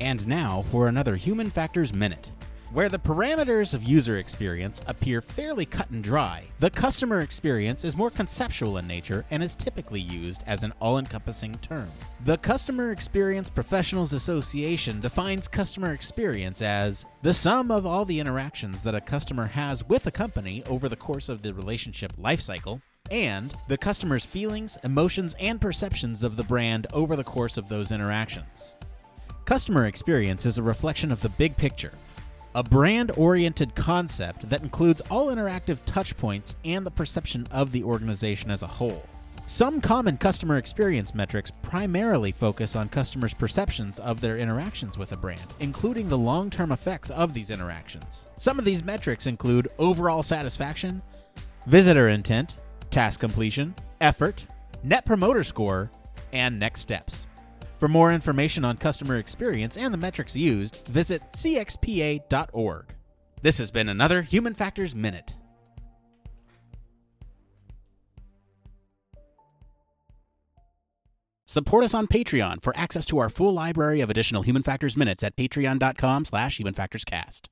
And now for another Human Factors Minute. Where the parameters of user experience appear fairly cut and dry, the customer experience is more conceptual in nature and is typically used as an all encompassing term. The Customer Experience Professionals Association defines customer experience as the sum of all the interactions that a customer has with a company over the course of the relationship lifecycle, and the customer's feelings, emotions, and perceptions of the brand over the course of those interactions. Customer experience is a reflection of the big picture, a brand oriented concept that includes all interactive touchpoints and the perception of the organization as a whole. Some common customer experience metrics primarily focus on customers' perceptions of their interactions with a brand, including the long term effects of these interactions. Some of these metrics include overall satisfaction, visitor intent, task completion, effort, net promoter score, and next steps. For more information on customer experience and the metrics used, visit cxpa.org. This has been another Human Factors Minute. Support us on Patreon for access to our full library of additional Human Factors Minutes at patreon.com slash humanfactorscast.